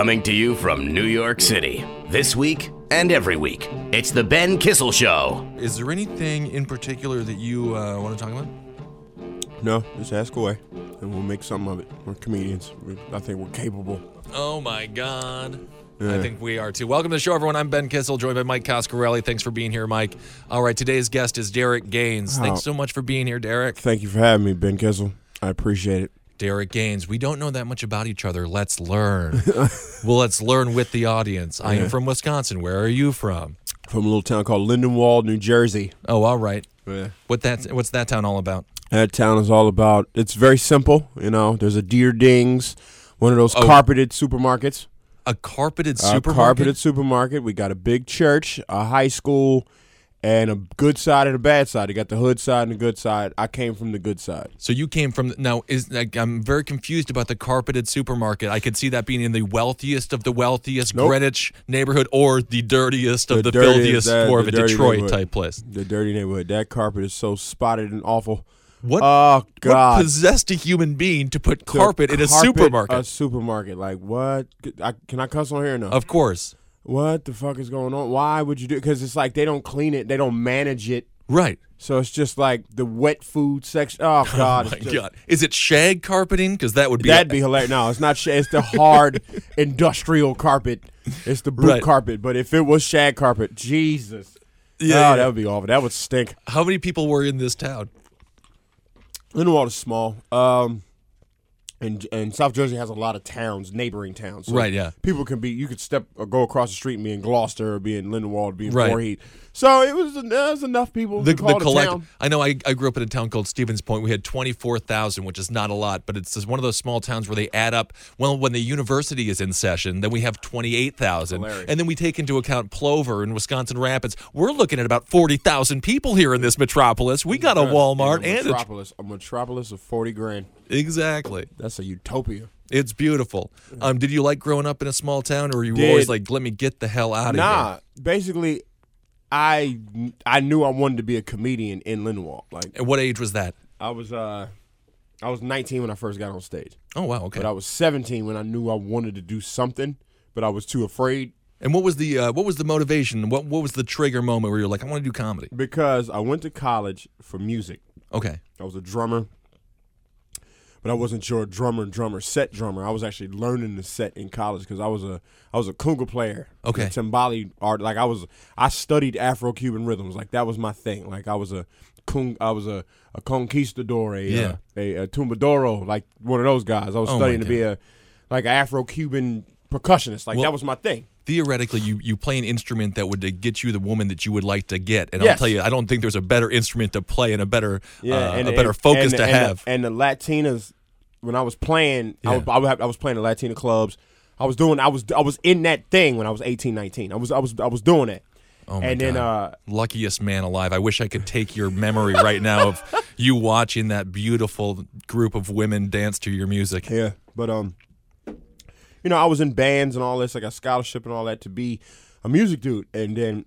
Coming to you from New York City. This week and every week, it's The Ben Kissel Show. Is there anything in particular that you uh, want to talk about? No, just ask away, and we'll make something of it. We're comedians. We, I think we're capable. Oh my God. I think we are too. Welcome to the show, everyone. I'm Ben Kissel, joined by Mike Coscarelli. Thanks for being here, Mike. All right, today's guest is Derek Gaines. Thanks so much for being here, Derek. Thank you for having me, Ben Kessel. I appreciate it. Derek Gaines. We don't know that much about each other. Let's learn. well, let's learn with the audience. I am from Wisconsin. Where are you from? From a little town called Lindenwold, New Jersey. Oh, all right. Yeah. What that? What's that town all about? That town is all about. It's very simple. You know, there's a Deer Dings, one of those Oh. carpeted supermarkets. A carpeted A supermarket. carpeted supermarket. We got a big church, a high school, and a good side and a bad side. You got the hood side and the good side. I came from the good side. So you came from now is like, I'm very confused about the carpeted supermarket. I could see that being in the wealthiest of the wealthiest Nope. Greenwich neighborhood or the dirtiest of The the, dirtiest, filthiest, uh, more the of a Detroit type place. The dirty neighborhood. That carpet is so spotted and awful. What Oh God! what possessed a human being to put To carpet in a supermarket? A supermarket. Like what? I, can I cuss on here? or No. of course. What the fuck is going on? Why would you do? Because it's like they don't clean it. They don't manage it. Right. So it's just like the wet food section. Oh God! My just- God. Is it shag carpeting? Because that would be That'd be hilarious. No, it's not. Sh- it's the hard industrial carpet. It's the boot Right. carpet. But if it was shag carpet, Jesus. Yeah, oh, yeah. that would be awful. That would stink. How many people were in this town? Lindenwold is small. Um, and and South Jersey has a lot of towns, neighboring towns. So Right, yeah. People can be. You could step or go across the street and be in Gloucester or be in Lindenwold, be in Right. Voorhees. So it was, there was enough people The, the a collect-. I know I, I grew up in a town called Stevens Point. We had 24,000, which is not a lot, but it's one of those small towns where they add up. Well, when the university is in session, then we have 28,000. And then we take into account Plover and Wisconsin Rapids. We're looking at about 40,000 people here in this metropolis. We got a Walmart a and a. metropolis. A metropolis of forty grand. Exactly. That's a utopia. It's beautiful. Um, did you like growing up in a small town, or were you Did. always like, let me get the hell out of Nah, here? basically, I I knew I wanted to be a comedian in Lindenwold. Like And what age was that? I was uh I was 19 when I first got on stage, Oh, wow. Okay. but I was 17 when I knew I wanted to do something, but I was too afraid And what was the uh, what was the motivation? What what was the trigger moment where you're like, I want to do comedy? because I went to college for music. Okay. I was a drummer, but I wasn't your drummer, drummer, set drummer. I was actually learning the set in college because I was a I was a conga player. Okay. a timbali art. Like I was, I studied Afro Cuban rhythms. Like that was my thing. Like I was a kung, I was a a conquistador, a Yeah. uh, a, a tumbadoro, like one of those guys. I was Oh studying to be a like Afro Cuban percussionist. Like Well- that was my thing. Theoretically, you, you play an instrument that would uh, get you the woman that you would like to get, and I'll tell you, I don't think there's a better instrument to play and a better Yeah, uh, and a better and- focus and- to and have. The, and the Latinas, when I was playing, I, Yeah. was, I, would have, I was playing the Latina clubs. I was doing, I was, I was in that thing when I was 18, 19. I was, I was, I was doing it. oh my and then, God. uh, luckiest man alive. I wish I could take your memory right now of you watching that beautiful group of women dance to your music. yeah, but um, you know, I was in bands and all this. I got scholarship and all that to be a music dude, and then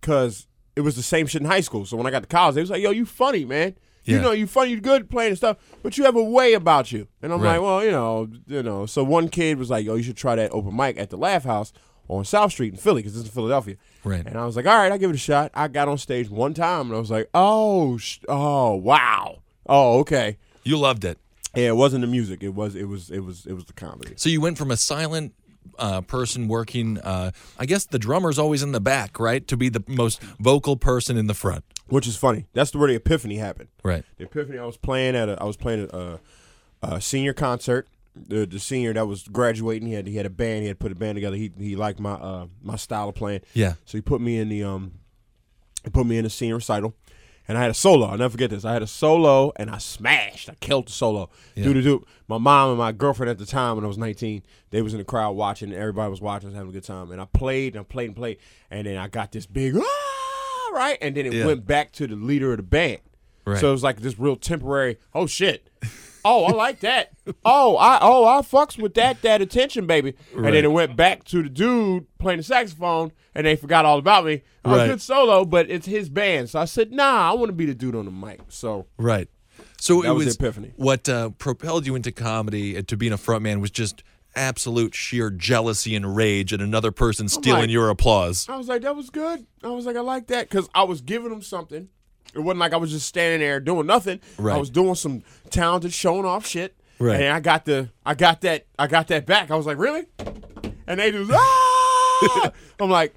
because it was the same shit in high school. So when I got to college, they was like, "Yo, you funny, man." You know, you funny, you good playing and stuff, but you have a way about you. And I'm Right. like, well, you know, you know. So one kid was like, "Yo, you should try that open mic at the Laff House on South Street in Philly, because this is Philadelphia." Right. And I was like, "All right, I'll give it a shot." I got on stage one time, and I was like, "Oh, sh- oh, wow, oh, okay." You loved it. Yeah, it wasn't the music. It was, it was, it was, it was the comedy. So you went from a silent uh, person working. Uh, I guess the drummer's always in the back, right? To be the most vocal person in the front. Which is funny. That's where the epiphany happened. Right. The epiphany. I was playing at a. I was playing at a, a senior concert. The, the senior that was graduating, he had he had a band. He had put a band together. He he liked my uh my style of playing. Yeah. So he put me in the um, he put me in the senior recital, and I had a solo. I'll never forget this. I had a solo, and I smashed. I killed the solo. Yeah. Do do do. My mom and my girlfriend at the time when I was 19, they was in the crowd watching. Everybody was watching, was having a good time, and I played and I played and played, and then I got this big ah, right, and then it Yeah. went back to the leader of the band. Right. So it was like this real temporary. Oh shit. Oh, I like that. Oh, I oh I fucks with that that attention, baby. And then it went back to the dude playing the saxophone, and they forgot all about me. Oh, Right. good solo, but it's his band. So I said, Nah, I want to be the dude on the mic. So Right. So That it was was, epiphany. What uh, propelled you into comedy and to being a frontman was just absolute sheer jealousy and rage at another person stealing like- your applause. I was like, that was good. I was like, I like that because I was giving them something. It wasn't like I was just standing there doing nothing. Right. I was doing some talented, showing off shit. Right. And I got the, I got that, I got that back. I was like, really? And they just, ah! I'm like,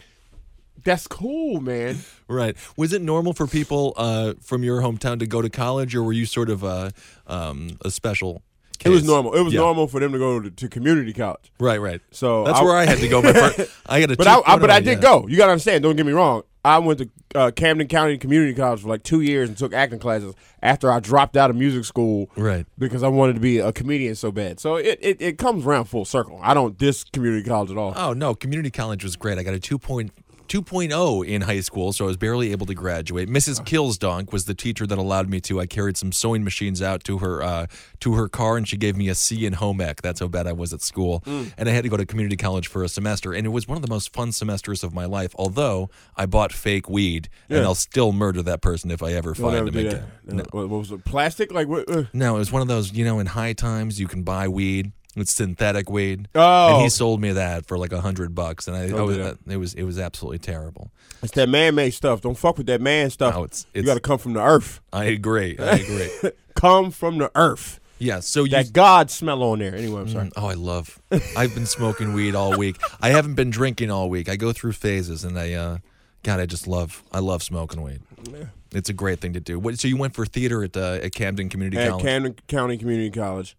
that's cool, man. Right. Was it normal for people uh, from your hometown to go to college, or were you sort of a, um, a special? It was normal. It was Yeah. normal for them to go to, to community college. Right, right. So that's I- where I had to go. My first, I got a. But I, I but I did yeah. go. You gotta understand. Don't get me wrong. I went to uh, Camden County Community College for like two years and took acting classes after I dropped out of music school. Right. Because I wanted to be a comedian so bad. So it, it, it comes around full circle. I don't diss community college at all. Oh no, community college was great. I got a 2.0 2.0 in high school, so I was barely able to graduate. Mrs. Kilsdonk was the teacher that allowed me to. I carried some sewing machines out to her uh, to her car, and she gave me a C in home ec. That's how bad I was at school, Mm. and I had to go to community college for a semester, and it was one of the most fun semesters of my life. Although I bought fake weed, and I'll still murder that person if I ever Don't find ever him again. No. What, what was it? Plastic? Like what? Uh, No, it was one of those, you know, in high times you can buy weed. It's synthetic weed. Oh. And he sold me that for like a hundred bucks. And I, I was, do that. it was it was absolutely terrible. it's that man-made stuff. Don't fuck with that man stuff. No, it's- you got to come from the earth. I agree. I agree. come from the earth. yeah. So you That God smell on there. Anyway, I'm sorry. Mm, Oh, I love. I've been smoking weed all week. I haven't been drinking all week. I go through phases, and I, uh, God, I just love. I love smoking weed. It's a great thing to do. What, so you went for theater at uh, at Camden Community at College? Camden County Community College,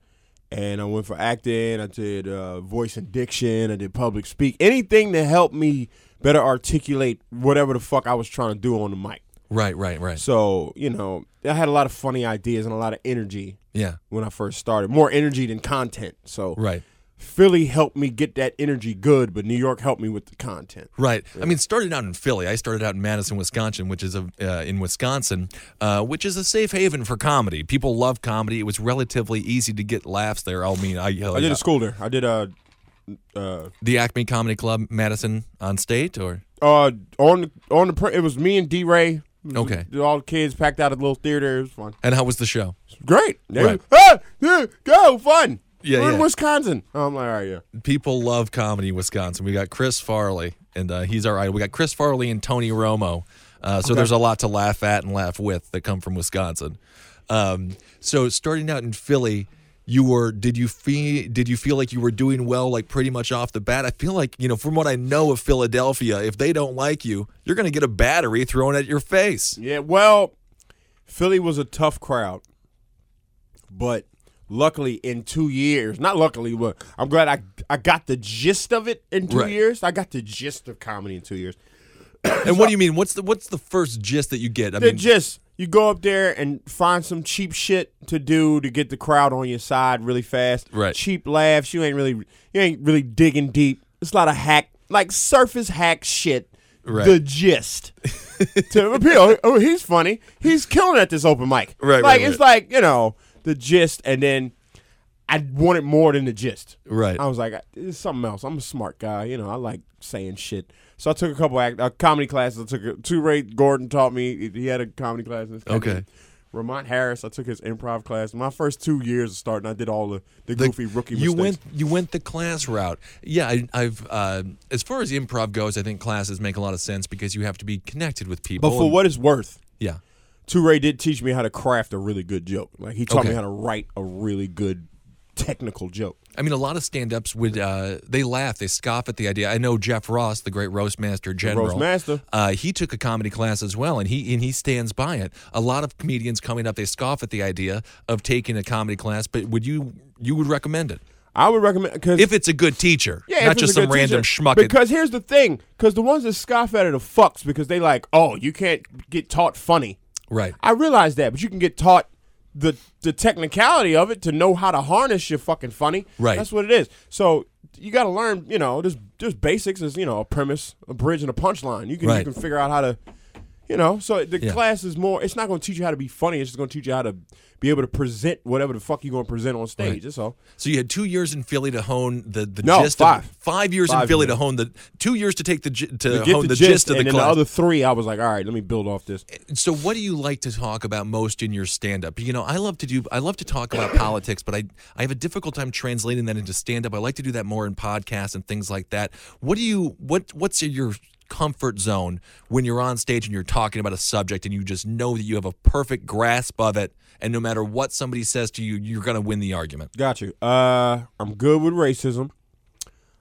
and I went for acting. I did uh, voice and diction. I did public speak. Anything to help me better articulate whatever the fuck I was trying to do on the mic. right, right, right. So you know, I had a lot of funny ideas and a lot of energy yeah, when I first started. More energy than content. So right. Philly helped me get that energy good, but New York helped me with the content. Right. I mean, started out in Philly. I started out in Madison, Wisconsin, which is a uh, in Wisconsin, uh, which is a safe haven for comedy. People love comedy. It was relatively easy to get laughs there. I mean, I, I did a school there. I did a. Uh, the Acme Comedy Club, Madison on State, or uh, on the on the it was me and D Ray. Okay. all the kids packed out a little theater. It was fun. and how was the show? Great. They Right. ah, yeah, go fun. Yeah, We're yeah. in Wisconsin. I'm like, all right, yeah. People love comedy in Wisconsin. We got Chris Farley, and uh, he's our idol. We got Chris Farley and Tony Romo. Uh, so there's a lot to laugh at and laugh with that come from Wisconsin. Um, so starting out in Philly, you were did you feel did you feel like you were doing well like pretty much off the bat? I feel like you know from what I know of Philadelphia, if they don't like you, you're going to get a battery thrown at your face. Yeah, well, Philly was a tough crowd, but luckily in two years, not luckily, but I'm glad I I got the gist of it in two Right. years. I got the gist of comedy in two years. And what do you mean? What's the what's the first gist that you get? I The mean, gist. You go up there and find some cheap shit to do to get the crowd on your side really fast. Right. Cheap laughs. You ain't really you ain't really digging deep. It's a lot of hack like surface hack shit. Right. The gist to appeal. Oh, he's funny. He's killing at this open mic. Right, Like right, it's like you know the gist, and then I wanted more than the gist. Right. I was like, it's something else. I'm a smart guy. You know, I like saying shit. So I took a couple act, uh, comedy classes. I took a, two. Ray Gordon taught me. He- had a comedy class. Okay. Ramont Harris. I took his improv class. My first two years of starting, I did all the, the The- goofy rookie you mistakes. went you went the class route. Yeah, I, I've uh, as far as improv goes, I think classes make a lot of sense because you have to be connected with people. but for and- what it's worth, Yeah, Ray did teach me how to craft a really good joke. Like he taught Okay. me how to write a really good technical joke. I mean, a lot of stand-ups would uh, they laugh, they scoff at the idea. I know Jeff Ross, the great roast master general. roast master. Uh, he took a comedy class as well, and he and he stands by it. A lot of comedians coming up, they scoff at the idea of taking a comedy class, but would you you would recommend it I would recommend because if it's a good teacher, Yeah, not just some random teacher. schmuck. Because here's the thing: because the ones that scoff at it are fucks because they like, oh, you can't get taught funny. Right. I realize that, but you can get taught the the technicality of it to know how to harness your fucking funny. Right. That's what it is. So you got to learn. You know, there's there's basics. Is you know a premise, a bridge, and a punchline. You can Right. you can figure out how to You know, so the Yeah. class is more. It's not going to teach you how to be funny. It's just going to teach you how to be able to present whatever the fuck you're going to present on stage. Right. That's all. So you had two years in Philly to hone the the No, gist. five. Of, five years in Philly years. to hone the two years to take the to, To hone the, the, gist, of the class. the other three, I was like, all right, let me build off this. so what do you like to talk about most in your stand up? You know, I love to do I love to talk about politics, but I I have a difficult time translating that into stand up. I like to do that more in podcasts and things like that. What do you what what's your comfort zone when you're on stage and you're talking about a subject and you just know that you have a perfect grasp of it and no matter what somebody says to you, you're going to win the argument. Got you. Uh, I'm good with racism.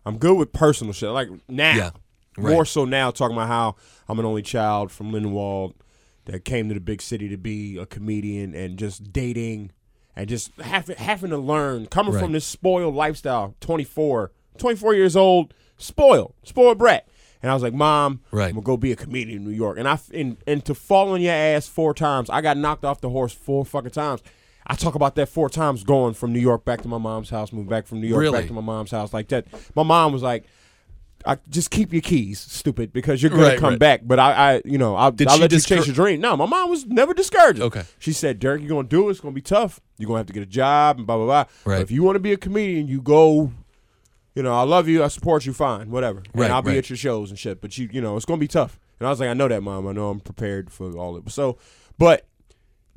I'm good with personal shit. Like now, Yeah, right. more so now, talking about how I'm an only child from Lindenwold that came to the big city to be a comedian and just dating and just having having to learn coming Right. from this spoiled lifestyle. 24, 24 years old, spoiled, spoiled brat. And I was like, Mom, Right. I'm gonna go be a comedian in New York. And I and, and to fall on your ass four times, I got knocked off the horse four fucking times. I talk about that four times going from New York back to my mom's house, moved back from New York Really? back to my mom's house like that. My mom was like, I just keep your keys, stupid, because you're gonna Right, come right. back. But I, I you know, I'll, Did she let you chase your dream. No, my mom was never discouraged. Okay. She said, Derek, you're gonna do it. It's gonna be tough. You're gonna have to get a job and blah blah blah. Right. But if you want to be a comedian, you go. You know, I love you. I support you. Fine, whatever. Right, and I'll be right. at your shows and shit. But you, you know, it's gonna be tough. And I was like, I know that, mom. I know I'm prepared for all of it. So, but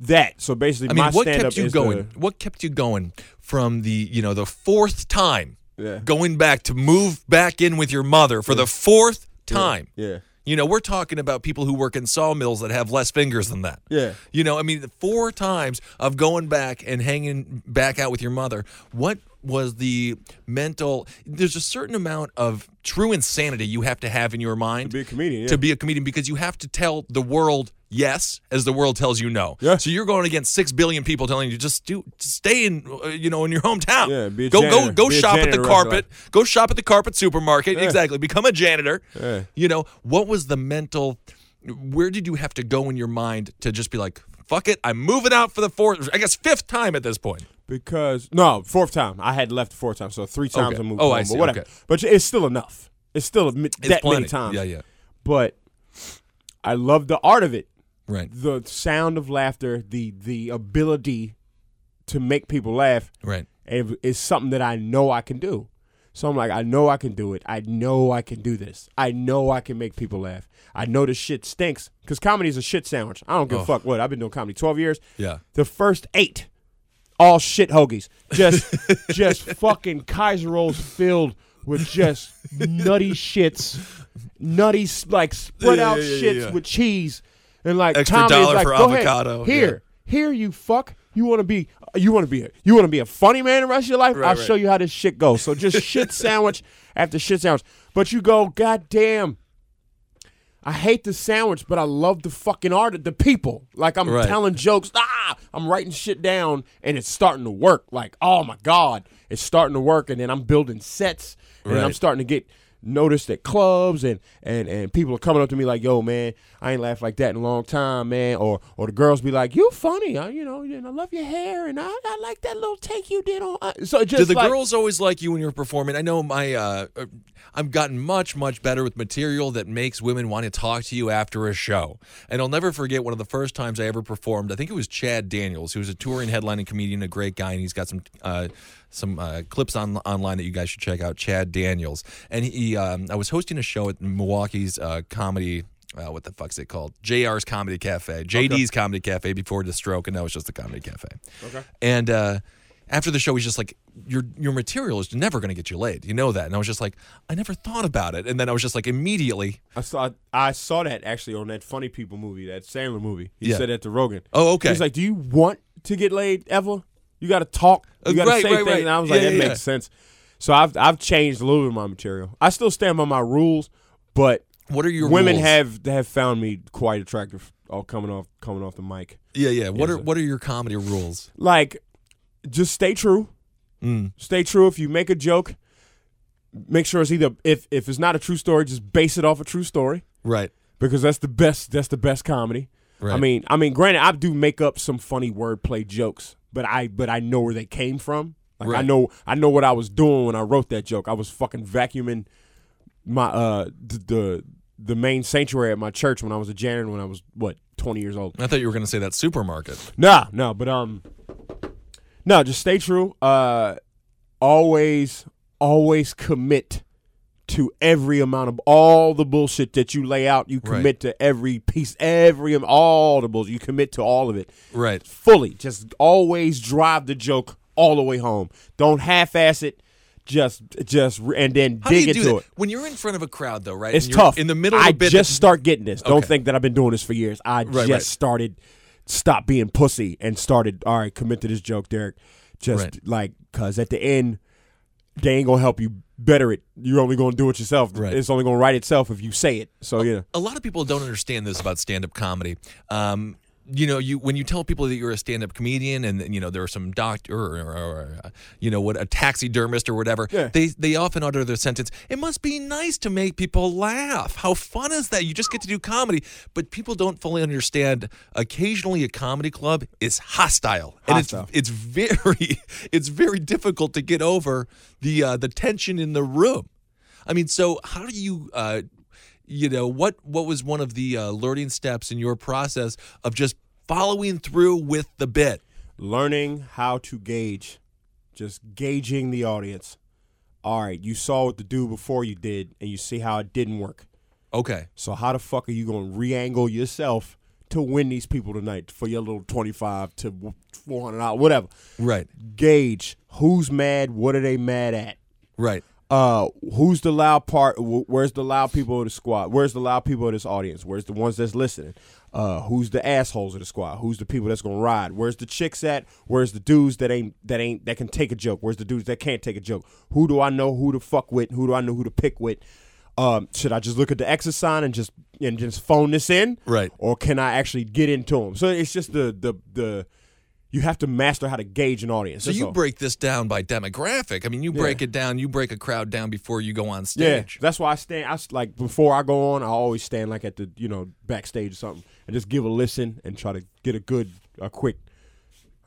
that. So basically, I mean, what kept you going? the- what kept you going from the you know the fourth time Yeah. going back to move back in with your mother for the fourth time? yeah. You know, we're talking about people who work in sawmills that have less fingers than that. Yeah. You know, I mean, four times of going back and hanging back out with your mother. What was the mental? There's a certain amount of true insanity you have to have in your mind To be a comedian, yeah. to be a comedian because you have to tell the world yes as the world tells you no. Yeah. So you're going against six billion people telling you just do just stay in uh, you know in your hometown. Yeah, be go go go Be shop at the janitor the rest of carpet. Go shop at the carpet supermarket. Exactly. Become a janitor. Yeah. You know what was the mental? Where did you have to go in your mind to just be like, fuck it, I'm moving out for the fourth, I guess fifth time at this point. Because no, fourth time I had left four times, so three times Okay. Oh, I moved Oh, home. I see. But whatever. Okay. But it's still enough. It's still a, It's that plenty. many times. Yeah, yeah. But I love the art of it, Right, the sound of laughter, the the ability to make people laugh. right. It's something that I know I can do. So I'm like, I know I can do it. I know I can do this. I know I can make people laugh. I know this shit stinks because comedy is a shit sandwich. I don't give Oh. a fuck what. I've been doing comedy 12 years. Yeah. The first eight, all shit hoagies. Just, just fucking Kaiser rolls filled with just nutty shits, nutty like spread out yeah, yeah, shits yeah. with cheese, and like Extra Tommy is dollar like, for Go ahead. avocado, Here, here, you fuck. You want to be, you want to be, a, you want to be a funny man the rest of your life. Right, I'll right. show you how this shit goes. So just shit sandwich after shit sandwich. But you go, God damn. I hate the sandwich, but I love the fucking art of the people. Like I'm Right. telling jokes. Ah, I'm writing shit down, and it's starting to work. Like, oh my god, it's starting to work. And then I'm building sets, and I'm starting to get noticed at clubs, and and and people are coming up to me like, "Yo, man, I ain't laughed like that in a long time, man." Or or the girls be like, "You funny, I, you know, and I love your hair, and I, I like that little take you did on." Uh, so just Did the like, girls always like you when you're performing? I know my uh, uh, I've gotten much much better with material that makes women want to talk to you after a show. And I'll never forget one of the first times I ever performed. I think it was Chad Daniels, who's a touring headlining comedian, a great guy, and he's got some uh, some uh, clips on online that you guys should check out. Chad Daniels, and he um, I was hosting a show at Milwaukee's uh, comedy. Uh, what the fuck's it called? JR's Comedy Cafe, JD's Comedy Cafe before the stroke, and now it's just the Comedy Cafe. Okay. And uh, after the show, he's just like, "Your your material is never going to get you laid. You know that." And I was just like, "I never thought about it." And then I was just like, immediately, I saw I saw that actually on that Funny People movie, that Sandler movie. He Yeah. said that to Rogan. "Oh, okay." He's like, "Do you want to get laid ever? You got to talk. You got to right, say right, things." right. And I was like, Yeah, "That yeah, makes sense." So I've I've changed a little bit of my material. I still stand by my rules, but "What are your women rules? have have found me quite attractive. All coming off coming off the mic. Yeah, yeah. What are what are your comedy rules? Like, just stay true. Mm. Stay true. If you make a joke, make sure it's either if if it's not a true story, just base it off a true story Right, because that's the best. That's the best comedy. right. I mean, I mean, granted, I do make up some funny wordplay jokes, but I but I know where they came from. Like I know I know what I was doing when I wrote that joke. I was fucking vacuuming my uh the the, the main sanctuary at my church when I was a janitor when I was what twenty years old. I thought you were going to say that supermarket. Nah, no, but um, no, just stay true. Uh, always, always commit to every amount of all the bullshit that you lay out. You commit Right. to every piece, every all the bullshit. You commit to all of it Right. fully. Just always drive the joke all the way home. Don't half-ass it. Just, just, and then How do dig do into that? it. When you're in front of a crowd, though, right? It's tough. In the middle of I a bit. just start getting this. Don't think that I've been doing this for years. I Right, just right. started. Stop being pussy and started. All right, commit to this joke, Derek. Just like because at the end, they ain't gonna help you better it. You're only gonna do it yourself. Right. It's only gonna write itself if you say it. So yeah, a lot of people don't understand this about stand-up comedy. Um, you know, you when you tell people that you're a stand-up comedian, and you know there are some doctor or, or, or uh, you know what a taxidermist or whatever, Yeah. they they often utter the sentence, "It must be nice to make people laugh." How fun is that? You just get to do comedy, but people don't fully understand. Occasionally, a comedy club is hostile, Hostile. and it's it's very it's very difficult to get over the uh, the tension in the room. I mean, so how do you, uh, you know, what what was one of the uh, learning steps in your process of just following through with the bit? learning how to gauge, just gauging the audience. All right, you saw what the dude before you did, and you see how it didn't work. Okay, So how the fuck are you gonna re-angle yourself to win these people tonight for your little twenty-five to four hundred dollars, whatever? right, Gauge who's mad. What are they mad at? right, Uh, who's the loud part? Where's the loud people of the squad? Where's the loud people of this audience? Where's the ones that's listening? Uh, who's the assholes of the squad? Who's the people that's gonna ride? Where's the chicks at? Where's the dudes that ain't that ain't that can take a joke? Where's the dudes that can't take a joke? Who do I know who to fuck with? Who do I know who to pick with? Um, should I just look at the exit sign and just and just phone this in? Right. Or can I actually get into them? So it's just the the the you have to master how to gauge an audience. So That's you all. break this down by demographic. I mean, you break Yeah. it down. You break a crowd down before you go on stage. Yeah, that's why I stand. I like before I go on, I always stand like at the you know backstage or something and just give a listen and try to get a good, a quick.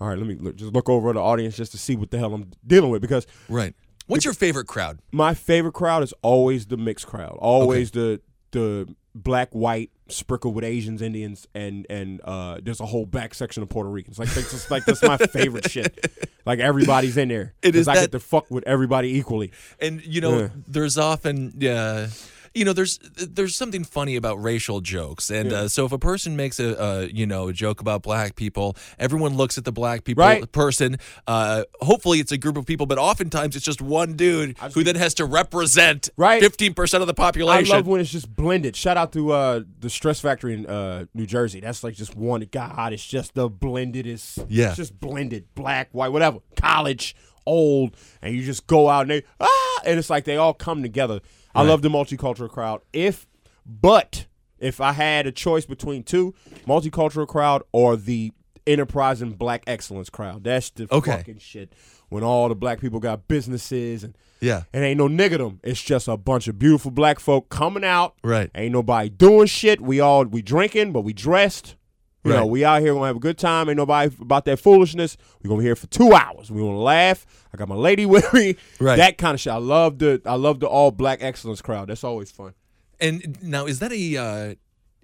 All right, let me look, just look over at the audience just to see what the hell I'm dealing with because Right. What's your favorite crowd? my favorite crowd is always the mixed crowd, always the the black, white, sprinkled with Asians, Indians, and and uh, there's a whole back section of Puerto Ricans. Like that's just like that's my favorite shit. Like everybody's in there. It is. I that- get to fuck with everybody equally. And you know, Yeah. there's often uh, you know, there's there's something funny about racial jokes, and uh, so if a person makes a, a you know a joke about black people, everyone looks at the black people Right. person. Uh, hopefully, it's a group of people, but oftentimes it's just one dude who then has to represent Right. fifteen percent of the population. I love when it's just blended. Shout out to uh, the Stress Factory in uh, New Jersey. That's like just one. God, it's just the blendedest. Yeah. it's just blended, black, white, whatever, college, old, and you just go out and they ah, and it's like they all come together. I Right. love the multicultural crowd. If, but if I had a choice between two, multicultural crowd or the enterprising black excellence crowd, that's the Okay. fucking shit. When all the black people got businesses and yeah, it ain't no nigga them. It's just a bunch of beautiful black folk coming out. Right. Ain't nobody doing shit. We all we drinking, but we dressed. You know, we out here we're gonna have a good time. Ain't nobody about that foolishness. We gonna be here for two hours. We gonna laugh. I got my lady with me. Right. That kind of shit. I love the I love the all black excellence crowd. That's always fun. and now is that a uh,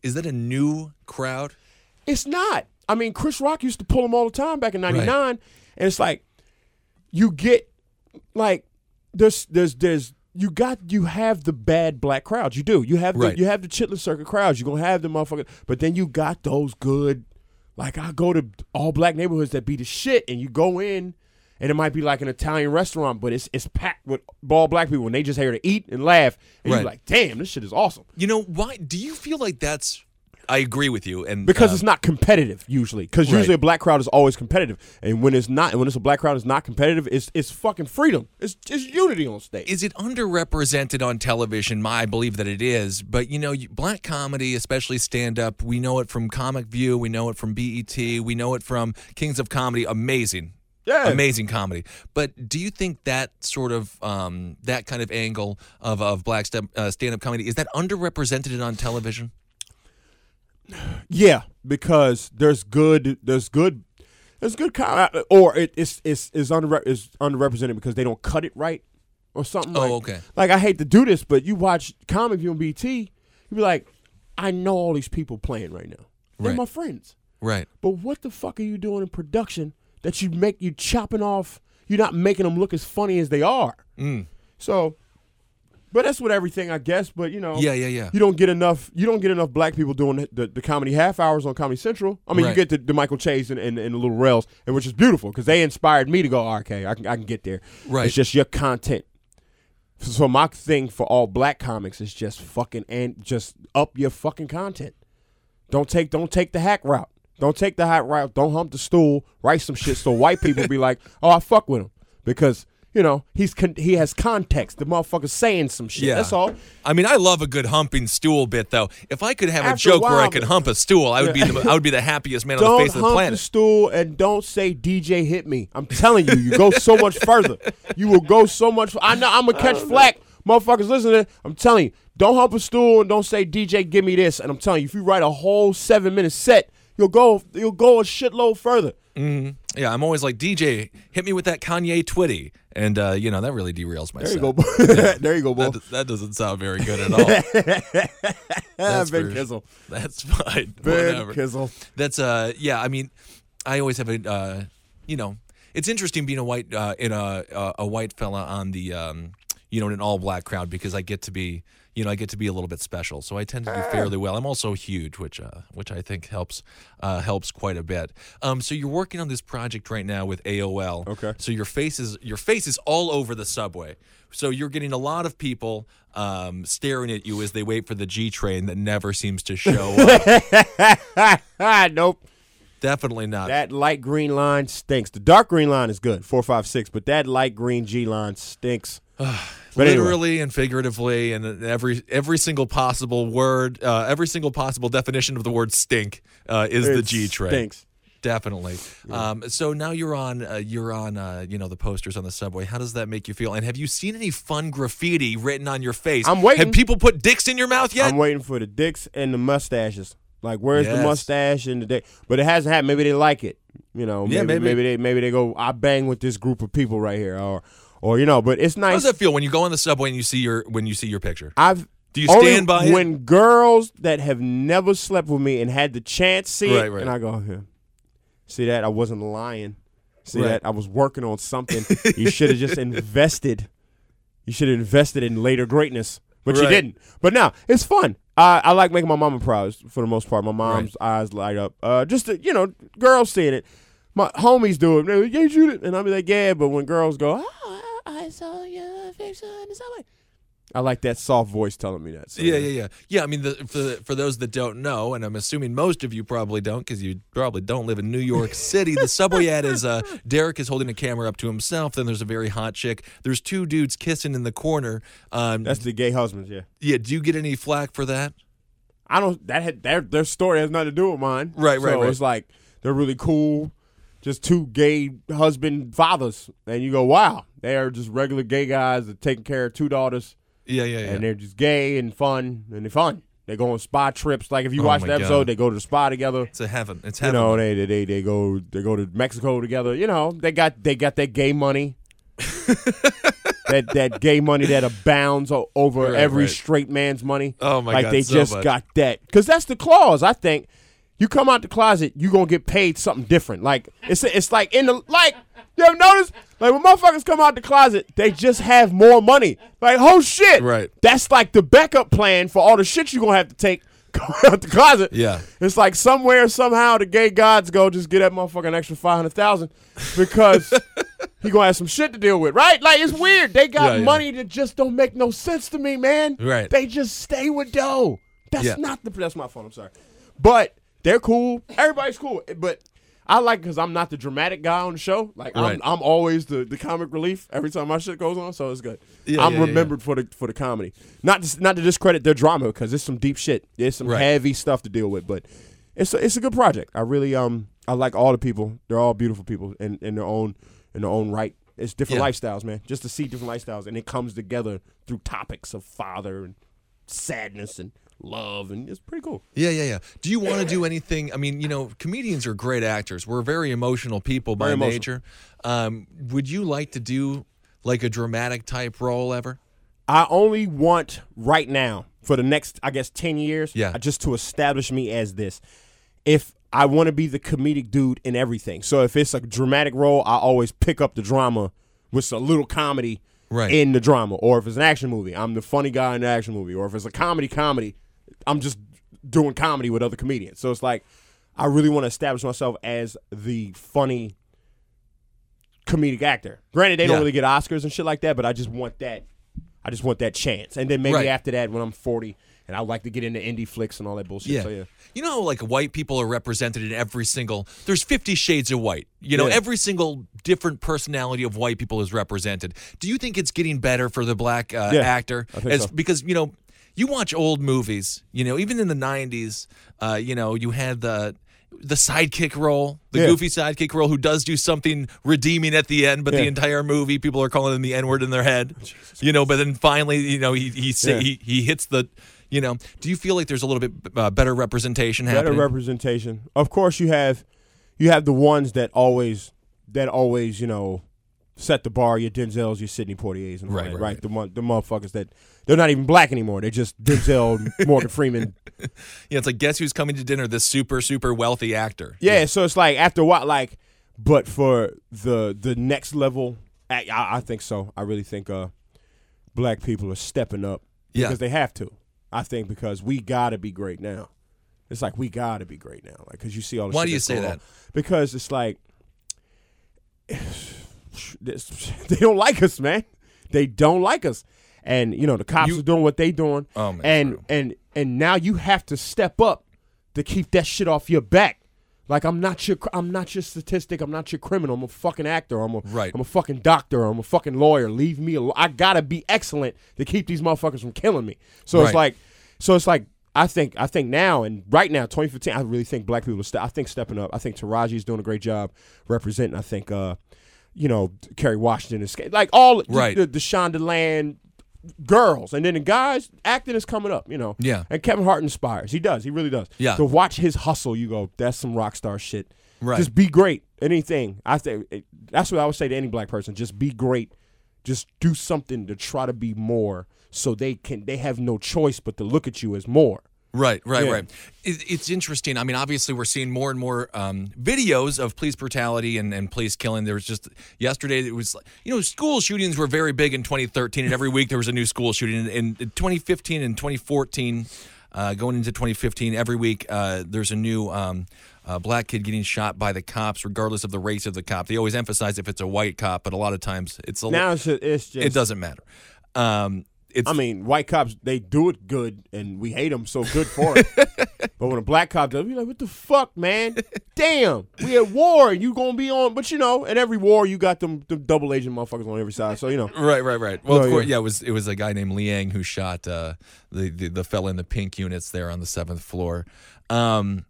is that a new crowd? It's not. I mean, Chris Rock used to pull them all the time back in '99, and it's like you get like there's there's there's you got you have the bad black crowds. You do. You have the, Right. you have the chitlin circuit crowds. You're gonna have the motherfucker. but then you got those good. Like I go to all black neighborhoods that be the shit, and you go in. And it might be like an Italian restaurant, but it's it's packed with all black people, and they just here to eat and laugh. And Right. you're like, "Damn, this shit is awesome." You know why? Do you feel like that's? I agree with you, and because uh, it's not competitive usually. Because Right. usually a black crowd is always competitive, and when it's not, and when it's a black crowd is not competitive, it's it's fucking freedom. It's it's unity on stage. is it underrepresented on television? My, I believe that it is, but you know, you- black comedy, especially stand up, we know it from Comic View, we know it from BET, we know it from Kings of Comedy. Amazing, Yeah. amazing comedy. But do you think that sort of um, that kind of angle of of black stand uh, up comedy is that underrepresented on television? Yeah, because there's good, there's good, there's good, or it, it's it's is under is underrepresented because they don't cut it right or something. Oh, like, okay. Like I hate to do this, but you watch Comic View on BET, you'd be like, I know all these people playing right now. They're Right. my friends. Right. But what the fuck are you doing in production that you make you chopping off? You're not making them look as funny as they are. Mm. So, but that's with everything, I guess. But you know, Yeah, yeah, yeah. You don't get enough. You don't get enough black people doing the, the, the comedy half hours on Comedy Central. I mean, Right. you get the, the Michael Chase and, and, and the Lil Rels, and which is beautiful because they inspired me to go. Okay, I can I can get there. Right. It's just your content. So my thing for all black comics is just fucking and just up your fucking content. Don't take don't take the hack route. Don't take the hack route. Don't hump the stool. Write some shit so white people be like, oh, I fuck with them because you know he's con- he has context. The motherfucker's saying some shit. Yeah. That's all. I mean, I love a good humping stool bit, though. If I could have a After a joke where I could hump a stool, I would be the, I would be the happiest man on the face of the hump the stool and don't say DJ hit me. I'm telling you, you go so much further. You will go so much. I know I'm gonna catch flack, motherfuckers. Listening, I'm telling you, don't hump a stool and don't say DJ give me this. And I'm telling you, if you write a whole seven minute set, you'll go you'll go a shitload further. Mm-hmm. Yeah, I'm always like DJ, hit me with that Kanye Twitty, and uh, you know that really derails my There you set. go, boy. there you go, boy. That, that doesn't sound very good at all. That's Ben for- Kizzle. That's fine. Ben Whatever. Kizzle. That's uh yeah. I mean, I always have a uh, you know, it's interesting being a white uh, in a a, a white fella on the um you know in an all black crowd because I get to be you know I get to be a little bit special. So I tend to do fairly well. I'm also huge, which uh, which I think helps uh, helps quite a bit. Um, so you're working on this project right now with AOL. Okay. So your face is your face is all over the subway. So you're getting a lot of people um, staring at you as they wait for the G train that never seems to show up. ah, nope. Definitely not. That light green line stinks. The dark green line is good, four, five, six, but that light green G line stinks. But anyway. literally and figuratively and every every single possible word uh, every single possible definition of the word stink uh, is the g train Stinks. definitely um, so now you're on uh, you're on uh, you know the posters on the subway how does that make you feel and have you seen any fun graffiti written on your face I'm waiting. have people put dicks in your mouth yet I'm waiting for the dicks and the mustaches. Like, where's the mustache and the dick? But it hasn't happened. Maybe they like it. You know, Yeah, maybe, maybe. maybe they maybe they go. I bang with this group of people right here, or or you know. But it's nice. how does that feel when you go on the subway and you see your when you see your picture I've Do you stand by it? when girls that have never slept with me and had the chance see it, right. and I go, here, see that I wasn't lying. See Right. that I was working on something. you should have just invested. You should have invested in later greatness, but you Right. didn't. But now it's fun. I, I like making my mama proud for the most part. My mom's eyes light up. Uh, just to, you know, girls seeing it. My homies do it. They're like, yeah, shoot it, and I'll be like, yeah. But when girls go, oh, I saw your face on the subway. I like that soft voice telling me that. So, Yeah, yeah, yeah, yeah. I mean, the, for for those that don't know, and I'm assuming most of you probably don't, because you probably don't live in New York City. The subway ad is uh, Derek is holding a camera up to himself. Then there's a very hot chick. There's two dudes kissing in the corner. Um, That's the gay husbands. Yeah. yeah. Do you get any flack for that? I don't. That had their their story has nothing to do with mine. Right, right, so right. It's like they're really cool, just two gay husband fathers, and you go, wow, they are just regular gay guys that taking care of two daughters, Yeah, yeah, yeah. and they're just gay and fun, and they're fun. They go on spa trips. Like if you Oh watch the episode, God. they go to the spa together. it's a heaven. It's heaven. You know, they, they they they go they go to Mexico together. You know, they got they got that gay money. that that gay money that abounds o- over Right, every right. straight man's money. Oh, my God. like God, they so just much. got that because that's the clause. I think you come out the closet, you gonna get paid something different. Like it's it's like in the like you ever notice like when motherfuckers come out the closet, they just have more money. Like oh shit, Right. That's like the backup plan for all the shit you gonna have to take. Out the closet. Yeah. It's like somewhere, somehow, the gay gods go just get that motherfucker an extra five hundred thousand because he gonna have some shit to deal with, right? Like it's weird. They got Yeah, yeah. money that just don't make no sense to me, man. Right. They just stay with dough. That's Yeah. not the. That's my phone. I'm sorry, but they're cool. Everybody's cool, but. I like because I'm not the dramatic guy on the show. Like Right. I'm, I'm always the, the comic relief every time my shit goes on, so it's good. Yeah, I'm yeah, yeah, remembered for the for the comedy, not to, not to discredit their drama because it's some deep shit. There's some Right. heavy stuff to deal with, but it's a, it's a good project. I really um I like all the people. They're all beautiful people in, in their own in their own right. It's different Yeah. lifestyles, man. Just to see different lifestyles, and it comes together through topics of father and sadness and love, and it's pretty cool. Yeah, yeah, yeah. Do you want to do anything? I mean, you know, comedians are great actors. We're very emotional people by emotional. nature. Um, would you like to do like a dramatic type role ever? I only want right now for the next, I guess, ten years. Yeah. Just to establish me as this. If I want to be the comedic dude in everything, so if it's a dramatic role, I always pick up the drama with a little comedy Right. in the drama. Or if it's an action movie, I'm the funny guy in the action movie. Or if it's a comedy comedy, I'm just doing comedy with other comedians. So it's like I really want to establish myself as the funny comedic actor. Granted, they Yeah. don't really get Oscars and shit like that, but I just want that. I just want that chance, and then maybe Right. after that, when I'm 40, and I like to get into indie flicks and all that bullshit. Yeah. So yeah, You know like white people are represented in every single there's 50 shades of white. You know, Yeah. every single different personality of white people is represented. Do you think it's getting better for the black uh, Yeah, actor as so. because you know, you watch old movies, you know, even in the 90s, uh, you know, you had the the sidekick role, the Yeah. goofy sidekick role who does do something redeeming at the end, but the entire movie people are calling him the N-word in their head. you know, but then finally, you know, he he Yeah. he, he hits the you know, do you feel like there's a little bit uh, better representation better happening? representation. Of course, you have you have the ones that always that always you know set the bar. Your Denzels, your Sidney Poitiers, and Right, right, right, right. The the motherfuckers that they're not even black anymore. They're just Denzel, Morgan Freeman. Yeah, it's like guess who's coming to dinner? This super super wealthy actor. Yeah, so it's like after what like, but for the the next level, I, I think so. I really think uh, black people are stepping up Yeah. because they have to. I think because we gotta be great now. It's like we gotta be great now, like because you see all the. Why do you say that? on. Because it's like this- they don't like us, man. They don't like us, and you know the cops You- are doing what they doing, Oh, man, and true. and and now you have to step up to keep that shit off your back. Like I'm not your I'm not your statistic. I'm not your criminal. I'm a fucking actor. I'm a Right. I'm a fucking doctor. I'm a fucking lawyer. Leave me alone. I gotta be excellent to keep these motherfuckers from killing me. So Right. it's like, so it's like I think I think now and right now 2015. I really think black people are. Ste- I think stepping up. I think Taraji's doing a great job representing. I think uh, you know Kerry Washington is like all Right. the, the Shondaland girls, and then the guys acting is coming up. You know, Yeah. And Kevin Hart inspires. He does. He really does. Yeah. To watch his hustle, you go, that's some rock star shit. Right. Just be great. Anything. I say that's what I would say to any black person. Just be great. Just do something to try to be more, so they can. They have no choice but to look at you as more. Right, right, Yeah. right. It, it's interesting. I mean, obviously, we're seeing more and more um, videos of police brutality and, and police killing. There was just yesterday. It was you know school shootings were very big in 2013, and every week there was a new school shooting. In, in 2015 and 2014, uh, going into 2015, every week uh, there's a new. Um, uh, black kid getting shot by the cops, regardless of the race of the cop. They always emphasize if it's a white cop, but a lot of times it's a. Now it's it's just it doesn't matter. Um, it's I mean, white cops they do it good, and we hate them so good for it. but when a black cop does, we like, what the fuck, man? Damn, we at war, and you gonna be on. But you know, in every war, you got them, them double agent motherfuckers on every side. So you know, Right, right, right. Well, of course, yeah. yeah. It was it was a guy named Liang who shot uh, the, the the fella in the pink units there on the seventh floor, um,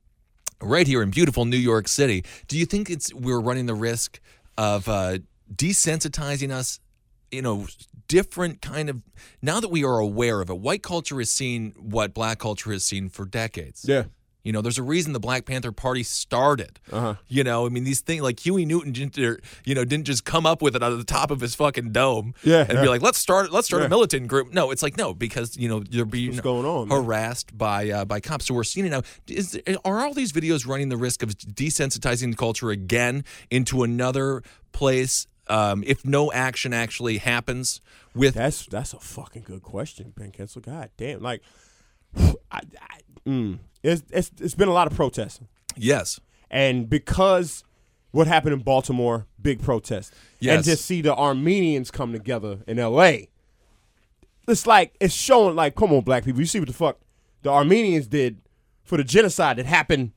right here in beautiful New York City. Do you think it's we're running the risk of uh, desensitizing us? You know, different kind of now that we are aware of it. White culture has seen what black culture has seen for decades. yeah, You know, there's a reason the Black Panther Party started. Uh-huh. You know, I mean, these things like Huey Newton, didn't, er, you know, didn't just come up with it out of the top of his fucking dome. Yeah, and yeah. be like, let's start, let's start a militant group. No, it's like no, because you know you're being What's going on, man? harassed by uh, by cops. So we're seeing it now. Is are all these videos running the risk of desensitizing the culture again into another place? Um, if no action actually happens with that's that's a fucking good question, Ben Kensel. God damn, like, I, I, mm, it's it's it's been a lot of protesting. yes, And because what happened in Baltimore, big protest. Yes. And to see the Armenians come together in LA. It's like it's showing like, come on, black people. You see what the fuck the Armenians did for the genocide that happened,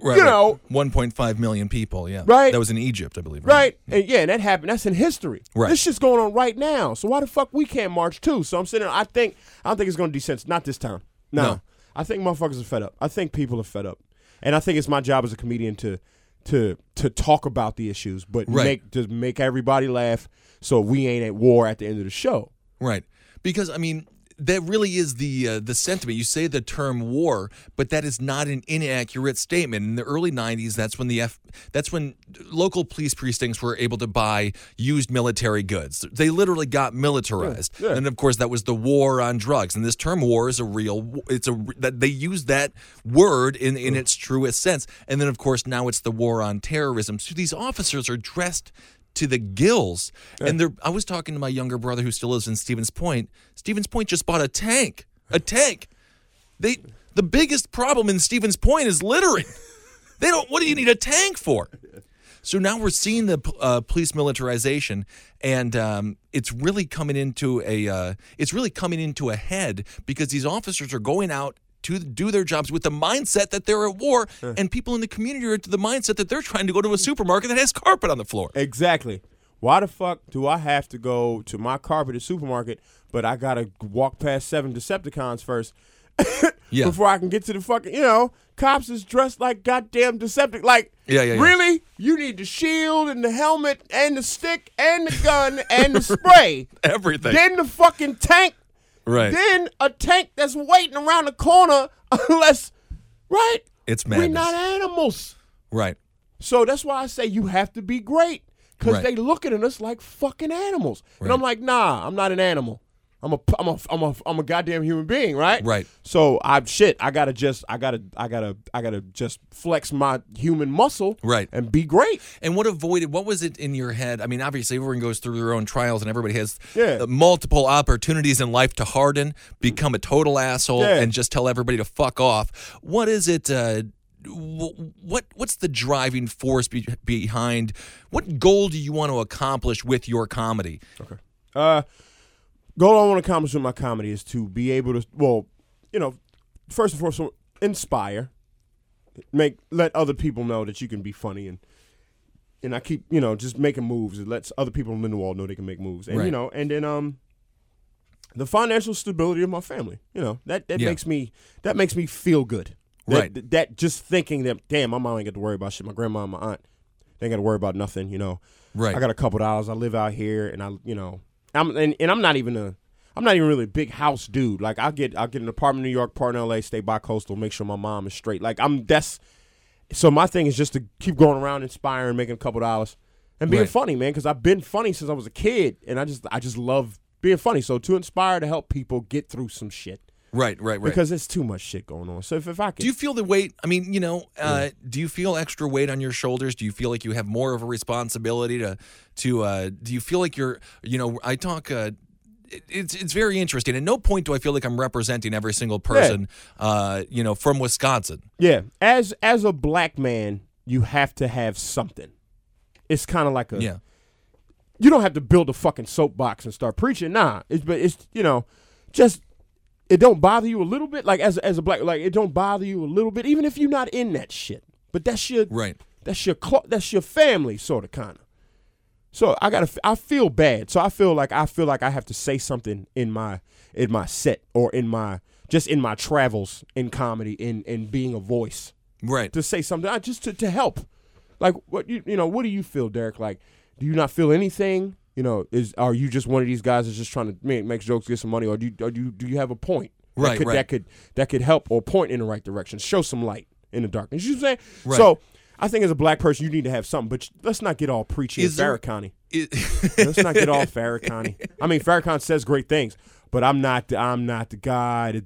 right, You right. know. 1.5 million people. Yeah, Right. That was in Egypt, I believe. right? And yeah, and that happened. That's in history. Right. This shit's going on right now. So why the fuck we can't march too? So I'm sitting there, I think I don't think it's gonna descend. Not this time. No. No. I think motherfuckers are fed up. I think people are fed up. And I think it's my job as a comedian to to to talk about the issues, but Right. make to make everybody laugh so we ain't at war at the end of the show. Right. Because I mean, that really is the uh, the sentiment. You say the term war, but that is not an inaccurate statement. In the early '90s, that's when the F, that's when local police precincts were able to buy used military goods. They literally got militarized, Yeah, yeah. and of course, that was the war on drugs. And this term "war" is a real. It's a that they use that word in in its truest sense. And then, of course, now it's the war on terrorism. So these officers are dressed to the gills. And they're I was talking to my younger brother who still lives in Stevens Point. Stevens Point just bought a tank. A tank. They the biggest problem in Stevens Point is littering. They don't what do you need a tank for? So now we're seeing the uh, police militarization, and um, it's really coming into a uh, it's really coming into a head because these officers are going out to do their jobs with the mindset that they're at war, uh. and people in the community are to the mindset that they're trying to go to a supermarket that has carpet on the floor. Exactly. Why the fuck do I have to go to my carpeted supermarket, but I gotta walk past seven Decepticons first Yeah. before I can get to the fucking? You know, cops is dressed like goddamn Deceptic. Like, Yeah, yeah, yeah. really? You need the shield and the helmet and the stick and the gun and the spray. Everything, Then the fucking tank. Right? Then a tank that's waiting around the corner, unless, right? It's madness. We're not animals. right. So that's why I say you have to be great because Right. they looking at us like fucking animals, and I'm like, nah, I'm not an animal. I'm a, I'm a, I'm a, I'm a goddamn human being, right? Right. So I shit. I gotta just, I gotta, I gotta, I gotta just flex my human muscle, Right. and be great. And what avoided? What was it in your head? I mean, obviously, everyone goes through their own trials, and everybody has Yeah. uh, multiple opportunities in life to harden, become a total asshole, Yeah. and just tell everybody to fuck off. What is it? Uh, what What's the driving force be- behind? What goal do you want to accomplish with your comedy? Uh, goal I want to accomplish with my comedy is to be able to, well, you know, first and foremost, inspire, make let other people know that you can be funny and. And I keep, you know, just making moves. It lets other people in the wall know they can make moves, and Right. you know, and then um, the financial stability of my family. You know, that that Yeah. makes me that makes me feel good. That, Right. That, just thinking that, damn, my mom ain't got to worry about shit. My grandma, and my aunt, they ain't got to worry about nothing. You know, Right. I got a couple dollars. I live out here, and I, you know, I'm and, and I'm not even a, I'm not even really a big house dude. Like I get, I get an apartment in New York, part in L.A., stay by coastal, make sure my mom is straight. Like I'm that's, so my thing is just to keep going around, inspiring, making a couple dollars, and being Right. funny, man. Because I've been funny since I was a kid, and I just, I just love being funny. So to inspire to help people get through some shit right, right, right. because there's too much shit going on. So if, if I could, do you feel the weight? I mean, you know, uh, do you feel extra weight on your shoulders? Do you feel like you have more of a responsibility to to? Uh, do you feel like you're? You know, I talk. Uh, it's it's very interesting. At no point do I feel like I'm representing every single person, uh, you know, from Wisconsin. Yeah, as as a black man, you have to have something. It's kind of like a Yeah, you don't have to build a fucking soapbox and start preaching. Nah, it's but it's you know, just it don't bother you a little bit. Like as as a black, like it don't bother you a little bit, even if you're not in that shit. But that's your right. that's your clo- that's your family, sort of kind of. So I gotta, f- I feel bad. So I feel like I feel like I have to say something in my in my set or in my just in my travels in comedy in in being a voice Right. to say something uh, just to, to help. Like what you you know, what do you feel, Derek? Like, do you not feel anything? You know, is are you just one of these guys that's just trying to make, make jokes, get some money, or do you, or do you do you have a point that Right, could, right. that could that could help or point in the right direction, show some light in the darkness? You know what I'm saying? Right. So I think as a black person, you need to have something, but let's not get all preachy Is in there- Farrakhan. It- Let's not get all Farrakhan. I mean, Farrakhan says great things, but I'm not. I'm not the guy.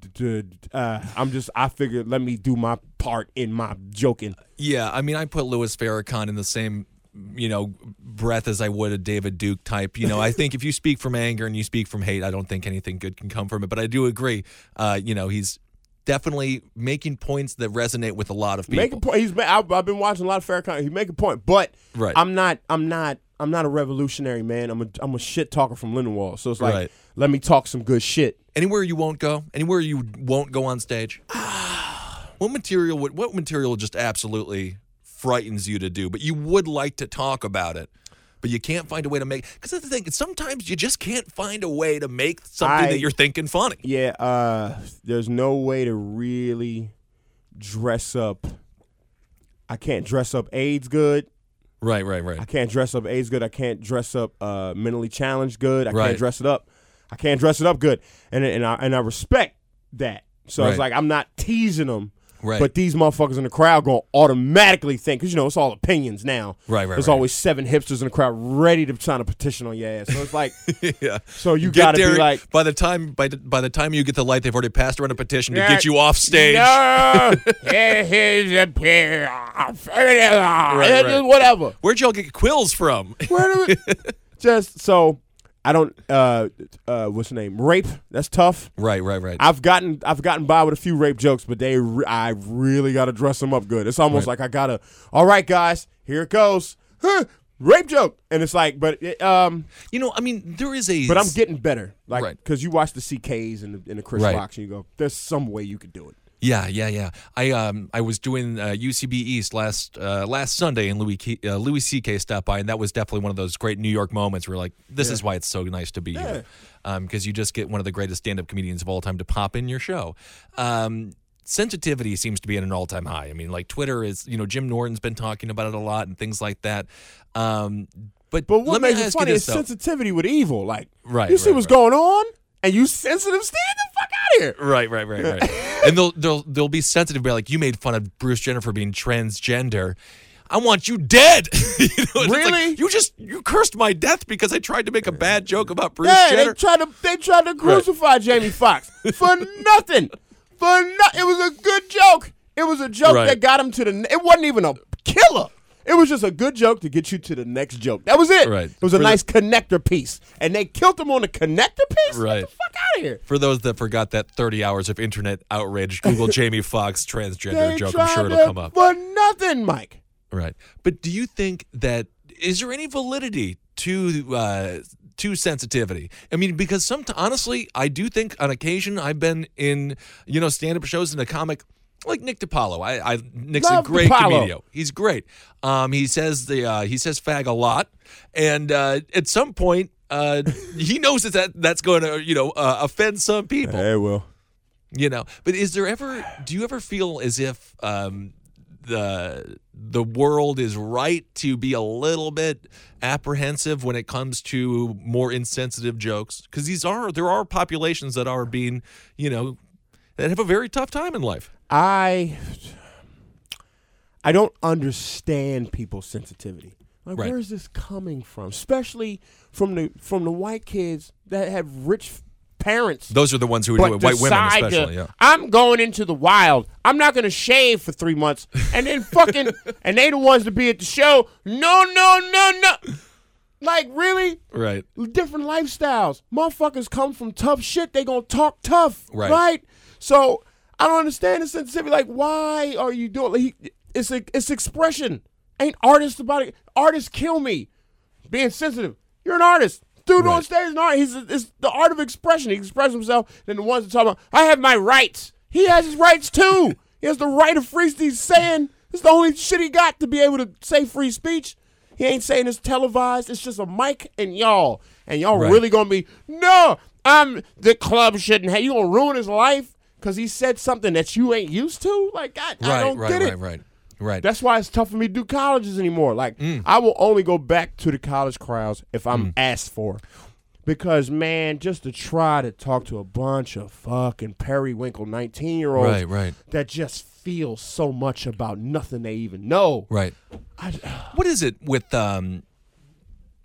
Uh, I'm just. I figured let me do my part in my joking. Yeah, I mean, I put Louis Farrakhan in the same, you know, breath as I would a David Duke type. You know, I think if you speak from anger and you speak from hate, I don't think anything good can come from it. But I do agree. Uh, you know, he's definitely making points that resonate with a lot of people. Make a point. He's. I've, I've been watching a lot of Farrakhan. He make a point, but Right. I'm not. I'm not. I'm not a revolutionary man. I'm a. I'm a shit talker from Lindenwald. So it's like, Right. let me talk some good shit. Anywhere you won't go, anywhere you won't go on stage. what material would what material just absolutely frightens you to do, but you would like to talk about it, but you can't find a way to make because that's the thing. Sometimes you just can't find a way to make something I- that you're thinking funny. Yeah. Uh. There's no way to really dress up. I can't dress up AIDS good. Right, right, right. I can't dress up AIDS good. I can't dress up uh, mentally challenged good. I Right. can't dress it up. I can't dress it up good, and and I and I respect that. So it's like I'm not teasing them. Right. But these motherfuckers in the crowd gonna automatically think, because you know it's all opinions now. Right, right, There's right. always seven hipsters in the crowd ready to sign a petition on your ass. So it's like, yeah. so you gotta there, be like, by the time by the, by the time you get the light, they've already passed around a petition to get you off stage. No, here- here's a pair. right. Whatever. Where'd y'all get quills from? Where do we- Just so I don't. Uh, uh, what's the name? Rape. That's tough. right, right, right. I've gotten I've gotten by with a few rape jokes, but they re- I really got to dress them up good. It's almost Right. like I gotta. All right, guys, here it goes. Huh, rape joke, and it's like, but it, um, you know, I mean, there is a. but I'm getting better, like Right. because you watch the CKs and the, and the Chris Right. Rocks, and you go, there's some way you could do it. Yeah, yeah, yeah. I um I was doing uh, UCB East last uh, last Sunday, and Louis K- uh, Louis C.K. stopped by, and that was definitely one of those great New York moments where like this is why it's so nice to be here, because you just get one of the greatest stand up comedians of all time to pop in your show. Um, sensitivity seems to be at an all time high. I mean, like Twitter is, you know, Jim Norton's been talking about it a lot and things like that. Um, but But what let me makes it funny this is though. sensitivity with evil. Like, Right, you see right, what's right. going on, and you sensitive, stand the fuck out of here. Right, right, right, right. and they'll they'll they'll be sensitive, be like, "You made fun of Bruce Jenner for being transgender. I want you dead." you know, it's like, Really? you just you cursed my death because I tried to make a bad joke about Bruce Yeah, they tried to they tried to crucify Jamie Foxx for nothing. For no, it was a good joke. It was a joke Right. that got him to the. It wasn't even a killer. It was just a good joke to get you to the next joke. That was it. Right. It was a For the- nice connector piece, and they killed him on the connector piece. Right. Get the fuck out of here. for those that forgot that 30 hours of internet outrage, Google Jamie Foxx transgender They joke. I'm sure tried it'll to- come up. for nothing, Mike. Right. But do you think that is there any validity to uh to sensitivity? I mean, because some honestly, I do think on occasion I've been in, you know, stand-up shows and a comic like Nick DiPaolo. I, I Nick's Love a great DiPaolo. comedian. He's great. Um he says the uh he says fag a lot. And uh at some point uh he knows that, that that's going to, you know, uh, offend some people Hey, well, you know but is there ever do you ever feel as if um the the world is right to be a little bit apprehensive when it comes to more insensitive jokes because these are there are populations that are being you know that have a very tough time in life I I don't understand people's sensitivity. Like, Right. where is this coming from? Especially from the from the white kids that have rich parents. those are the ones who are but doing white women especially to, yeah I'm going into the wild. I'm not gonna shave for three months, and then fucking, and they the ones to be at the show. No, no, no, no. Like really, right different lifestyles. Motherfuckers come from tough shit. They gonna talk tough, Right. right? So I don't understand the sensitivity. Like, why are you doing? Like, he- it's a, it's expression. Ain't artists about it? Artists kill me. Being sensitive. You're an artist. Dude on Right. stage is an art. He's it's the art of expression. He expresses himself. Then the ones that talk about, I have my rights. He has his rights too. he has the right of free speech. Saying it's the only shit he got to be able to say free speech. He ain't saying it's televised. It's just a mic and y'all. And y'all Right. really gonna be no. I'm the club shouldn't have. You gonna ruin his life because he said something that you ain't used to. Like God, I right don't right get right it. right right That's why it's tough for me to do colleges anymore. Like Mm. I will only go back to the college crowds if I'm Mm. asked for. Because man, just to try to talk to a bunch of fucking periwinkle nineteen year olds right right that just feel so much about nothing they even know. right I, what is it with um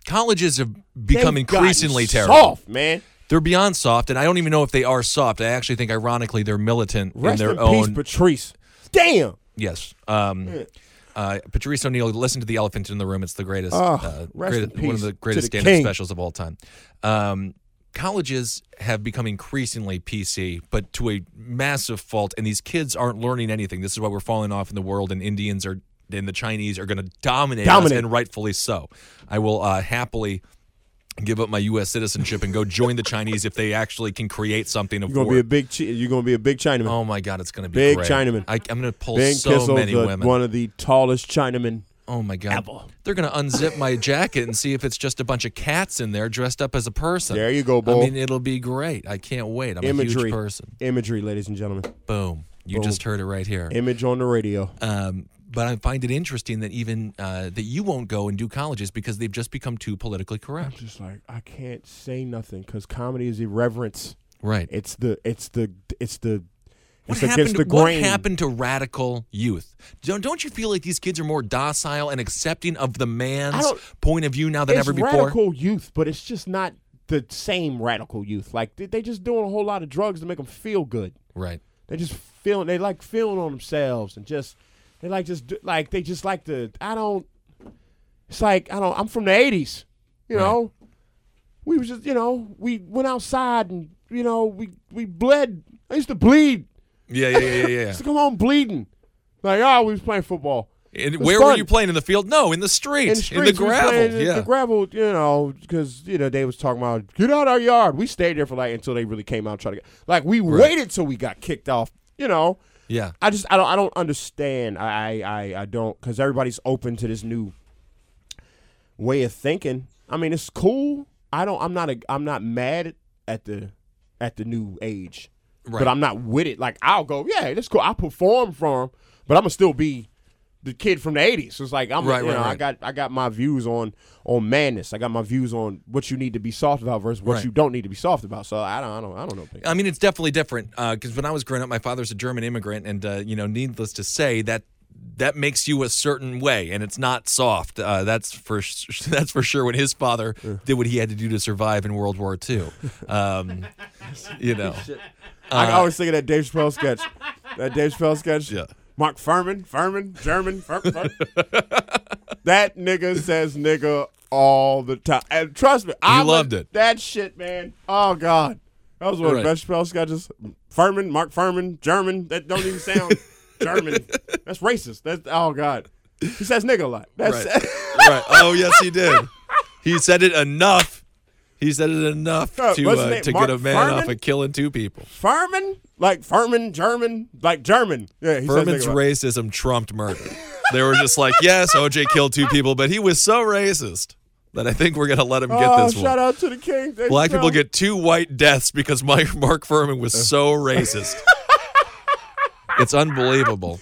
colleges have become increasingly terrible soft, man. They're beyond soft, and I don't even know if they are soft. I actually think, ironically, they're militant Rest in in, their peace. Patrice. Damn. yes. Um, uh, Patrice O'Neal, listen to the Elephant in the Room. It's the greatest, Oh, uh, greatest one of the greatest the stand-up king. specials of all time. Um, colleges have become increasingly PC, but to a massive fault, and these kids aren't learning anything. This is why we're falling off in the world, and Indians are and the Chinese are going to dominate, us, and rightfully so. I will uh, happily give up my U.S. citizenship and go join the Chinese if they actually can create something of You're gonna war. be a big. Chi- you're gonna be a big Chinaman. Oh my God, it's going to be Big great. Chinaman. I, I'm going to pull ben so Kissel, many the- women. one of the tallest Chinamen. oh my God, ever. they're going to unzip my jacket and see if it's just a bunch of cats in there dressed up as a person. There you go, boy. I mean, it'll be great. I can't wait. I'm a Imagery. huge person. Imagery, ladies and gentlemen. Boom. You Boom. just heard it right here. Image on the radio. Um, but I find it interesting that even uh, that you won't go and do colleges because they've just become too politically correct. I'm just like I can't say nothing because comedy is irreverence. Right. It's the it's the it's the What it's happened? against the what grain. happened to radical youth? Don't, don't you feel like these kids are more docile and accepting of the man's point of view now than ever before? radical youth, but it's just not the same radical youth. Like they, they just doing a whole lot of drugs to make them feel good. Right. They just feeling they like feeling on themselves and just they like just do- like they just like to I don't it's like I don't I'm from the 80s. You Right. know. We was just, you know, we went outside and you know, we we bled. I used to bleed. Yeah, yeah, yeah, yeah. Yeah. used to come home bleeding. Like, oh, we was playing football. And where were you playing in the field? No, in the street, In the, streets, we was gravel. in yeah, the gravel, you know, because you know they was talking about get out our yard. We stayed there for like until they really came out trying to get. Like we waited till we got kicked off. You know, yeah. I just I don't I don't understand. I I I don't because everybody's open to this new way of thinking. I mean, it's cool. I don't. I'm not. A, I'm not mad at the at the new age, Right. but I'm not with it. Like I'll go, yeah, that's cool. I perform for him, but I'm gonna still be the kid from the '80s. So it's like I'm, Right, you right, know, I got I got my views on on madness. I got my views on what you need to be soft about versus what Right. you don't need to be soft about. So I don't I don't I don't know. I mean, it's definitely different because when I was growing up, my father's a German immigrant, and uh, you know, needless to say, that that makes you a certain way, and it's not soft. Uh, that's for sh- that's for sure. When his father did what he had to do to survive in World War II, um, you know, I always think of that Dave Chappelle sketch. That Dave Chappelle sketch. Yeah. Mark Fuhrman, Fuhrman, German. Fur, Fur. that nigga says nigga all the time. And trust me, I loved would- it. That shit, man. Oh God, that was one of the best Chappelle sketches. Fuhrman, Mark Fuhrman, German. That don't even sound German. That's racist. That's oh God. He says nigga a lot. That's Right. right? Oh yes, he did. He said it enough. He said it enough Uh, to uh, to Mark get a man Fuhrman? off of killing two people. Fuhrman, like Fuhrman, German, like German. Yeah, Fuhrman's nigga a lot. racism trumped murder. they were just like, yes, OJ killed two people, but he was so racist that I think we're gonna let him get Oh, this shout one. out to the king. Black people get two white deaths because Mike, Mark Furman was so racist. it's unbelievable.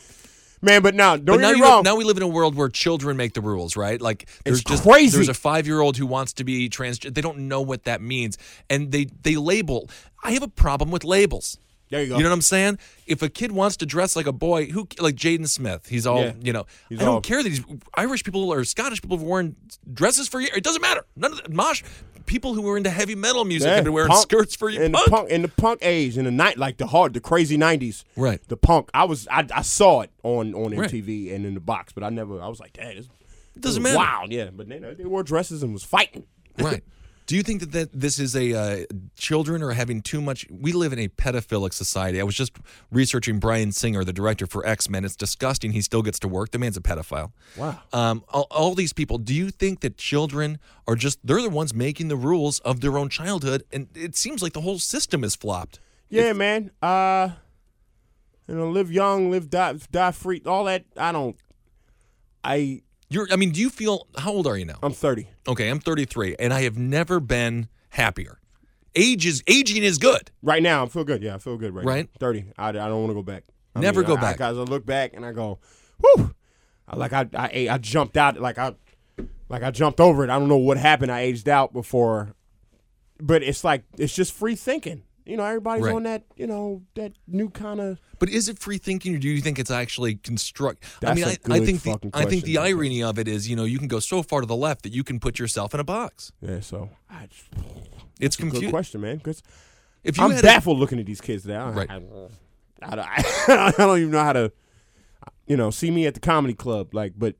man, but now don't But now, get me you, wrong. now we live in a world where children make the rules, right? Like there's It's just crazy. there's a five year old who wants to be trans. They don't know what that means, and they they label. I have a problem with labels. There you go. You know what I'm saying? If a kid wants to dress like a boy, who like Jaden Smith, he's all Yeah. you know. He's I don't all- care that these Irish people or Scottish people have worn dresses for years. It doesn't matter. None of the mosh people who were into heavy metal music Yeah, have been wearing punk- skirts for years. in the punk in the punk age in the night like the hard the crazy nineties. Right. The punk. I was I, I saw it on on Right. MTV and in the box, but I never. I was like, dang, this It doesn't this matter. Wild, yeah. But they they wore dresses and was fighting. right. Do you think that, that this is a uh, children are having too much? We live in a pedophilic society. I was just researching Bryan Singer, the director for X Men. It's disgusting. He still gets to work. The man's a pedophile. Wow. Um, all, all these people. Do you think that children are just they're the ones making the rules of their own childhood? And it seems like the whole system is flopped. Yeah, man. Uh, you know, live young, live die, die free. All that. I don't. I You're. I mean, do you feel? How old are you now? I'm thirty. Okay, I'm 33, and I have never been happier. Age is aging is good. Right now, I feel good. Yeah, I feel good right, Right. now. Thirty. I, I don't want to go back. I Never go I- back. Because I, look back and I go, whew. I, like I, I I jumped out. Like I like I jumped over it. I don't know what happened. I aged out before, but it's like it's just free thinking. You know, everybody's Right. on that. You know, that new kind of. But is it free thinking, or do you think it's actually construct? I mean, I, I think the I think the irony of it is, you know, you can go so far to the left that you can put yourself in a box. Yeah. So I, It's a good question, man. Because If you I'm had a- baffled looking at these kids. I, Right. I, I, I, I don't even know how to, you know, see me at the comedy club. Like, but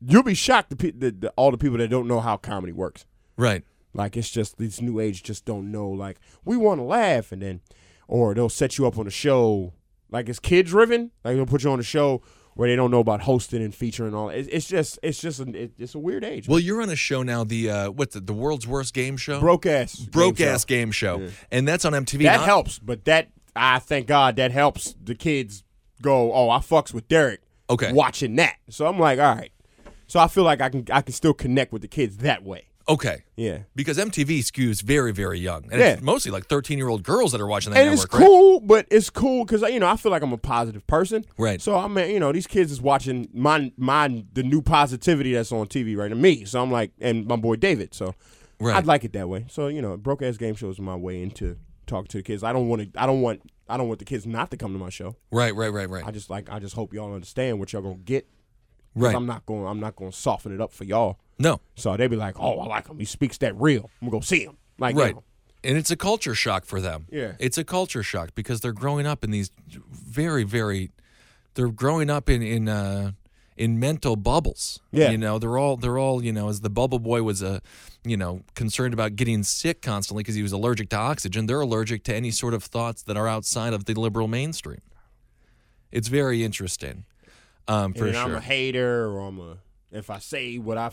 you'll be shocked the, the, the all the people that don't know how comedy works. right, Like, it's just these new age just don't know. Like, we want to laugh, and then, or they'll set you up on a show. Like, it's kid driven. Like, they'll put you on a show where they don't know about hosting and featuring and all. It's, it's just, it's just, an, it, it's a weird age. well, you're on a show now, the uh, what's it, the world's worst game show, broke ass, broke game ass show. game show, and that's on MTV. That Not- helps, but that I thank God that helps the kids go. Oh, I fucks with Derek. Okay. watching that. So I'm like, all right. So I feel like I can I can still connect with the kids that way. Okay. Yeah. Because MTV skews very, very young. And Yeah. it's mostly like 13 year old girls that are watching that and it's network, right? cool, but it's cool because you know I feel like I'm a positive person, Right. So I mean, you know, these kids is watching my my the new positivity that's on TV right now. Me, so I'm like, and my boy David. So Right. I'd like it that way. So you know, broke ass game show is my way into talking to the kids. I don't want to. I don't want. I don't want the kids not to come to my show. Right, right, right, right. I just like. I just hope y'all understand what y'all gonna get. right. I'm not going. I'm not going to soften it up for y'all. No. So they'd be like, "Oh, I like him. He speaks that real. I'm gonna go see him." Like, Right. And it's a culture shock for them. Yeah. It's a culture shock because they're growing up in these very, very they're growing up in in uh in mental bubbles. Yeah. You know, they're all they're all, you know, as the bubble boy was uh, you know, concerned about getting sick constantly because he was allergic to oxygen, they're allergic to any sort of thoughts that are outside of the liberal mainstream. It's very interesting. Um, for and sure. I'm a hater, or I'm a. If I say what I,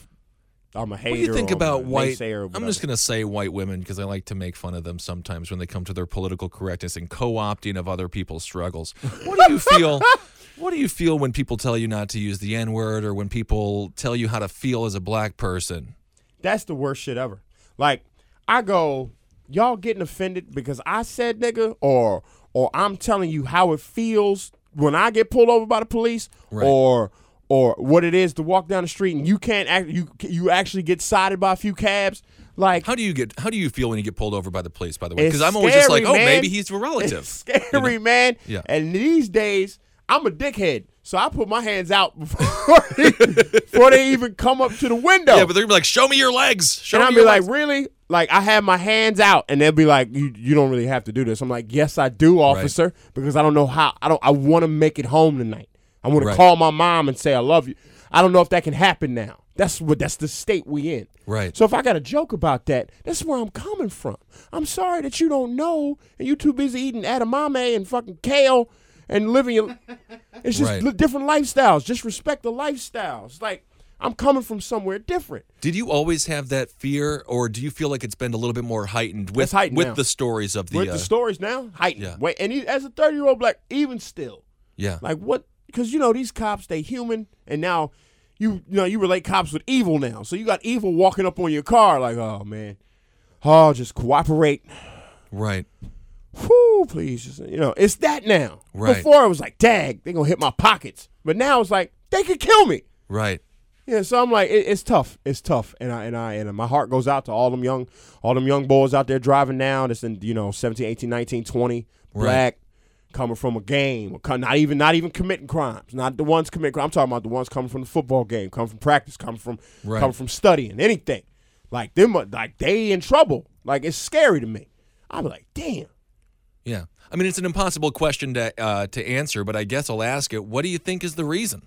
I'm a hater. What do you think about white? I'm just going to say white women because I like to make fun of them sometimes when they come to their political correctness and co-opting of other people's struggles. What do you feel? what do you feel when people tell you not to use the N-word or when people tell you how to feel as a black person? That's the worst shit ever. Like I go, y'all getting offended because I said nigga, or or I'm telling you how it feels when I get pulled over by the police, Right. or or what it is to walk down the street and you can't act you you actually get sided by a few cabs. Like How do you get? How do you feel when you get pulled over by the police? By the way, because I'm always just like, oh, man. maybe he's a relative. It's scary, man. Yeah. And these days, I'm a dickhead, so I put my hands out before they, before they even come up to the window. Yeah, but they're gonna be like, show me your legs. Show and I'll be like, legs. really? Like I have my hands out, and they'll be like, you you don't really have to do this. I'm like, yes, I do, officer, because I don't know how. I don't. I want to make it home tonight. I want Right. to call my mom and say I love you. I don't know if that can happen now. That's what. That's the state we in. Right. So if I got a joke about that, that's where I'm coming from. I'm sorry that you don't know, and you too busy eating edamame and fucking kale and living your. It's just Right. different lifestyles. Just respect the lifestyles. Like I'm coming from somewhere different. Did you always have that fear, or do you feel like it's been a little bit more heightened with heightened with now. the stories of the? With uh, the stories now, heightened. yeah. Wait, and he, as a 30 year old black, even still, yeah. like what? Because you know these cops, they human, and now you you know you relate cops with evil now. So you got evil walking up on your car, like, oh man, oh just cooperate. right. Whoo, please, just, you know it's that now. Right. Before it was like, dag, they gonna hit my pockets, but now it's like they could kill me. Right. Yeah, so I'm like, it, it's tough. It's tough, and I and I and my heart goes out to all them young, all them young boys out there driving now. That's in you know 17, 18, 19, 20, black, coming from a game, or not even not even committing crimes. Not the ones committing. crimes. I'm talking about the ones coming from the football game, coming from practice, coming from Right. coming from studying, anything. Like them, like they in trouble. Like it's scary to me. I'm like, damn. Yeah. I mean, it's an impossible question to uh, to answer, but I guess I'll ask it. What do you think is the reason?